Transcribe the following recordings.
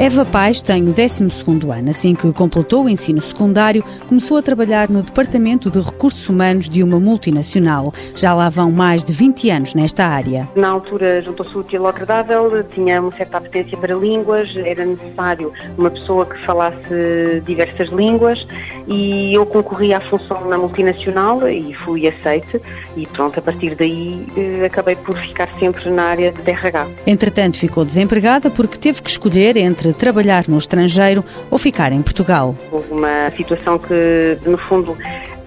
Eva Paz tem o 12 ano. Assim que completou o ensino secundário, começou a trabalhar no Departamento de Recursos Humanos de uma multinacional. Já lá vão mais de 20 anos nesta área. Na altura juntou-se útil ao agradável, tinha uma certa apetência para línguas, era necessário uma pessoa que falasse diversas línguas e eu concorri à função na multinacional e fui aceite e pronto, a partir daí eh, acabei por ficar sempre na área de RH. Entretanto, ficou desempregada porque teve que escolher entre trabalhar no estrangeiro ou ficar em Portugal. Houve uma situação que, no fundo,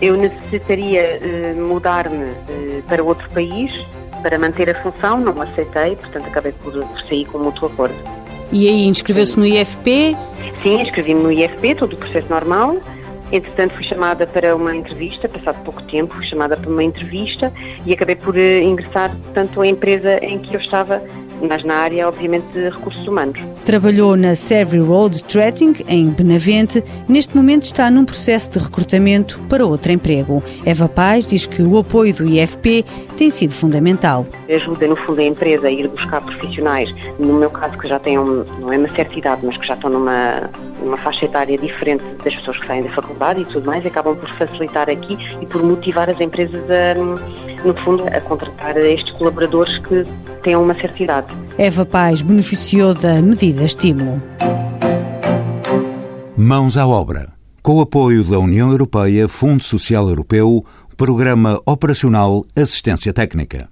eu necessitaria eh, mudar-me eh, para outro país para manter a função, não aceitei, portanto acabei por, sair com mútuo acordo. E aí inscreveu-se no IFP? Sim, inscrevi-me no IFP, todo o processo normal. Entretanto, fui chamada para uma entrevista, passado pouco tempo, fui chamada para uma entrevista e acabei por eh, ingressar, portanto, a empresa em que eu estava mas na área, obviamente, de recursos humanos. Trabalhou na Savvy Road Trading, em Benavente, e neste momento está num processo de recrutamento para outro emprego. Eva Paz diz que o apoio do IFP tem sido fundamental. Ajuda, no fundo, a empresa a ir buscar profissionais, no meu caso, que já têm, não é uma certa idade, mas que já estão numa, numa faixa etária diferente das pessoas que saem da faculdade e tudo mais, acabam por facilitar aqui e por motivar as empresas a, no fundo, a contratar estes colaboradores que tenham uma certa idade. Eva Paz beneficiou da medida estímulo. Mãos à obra. Com o apoio da União Europeia, Fundo Social Europeu, Programa Operacional Assistência Técnica.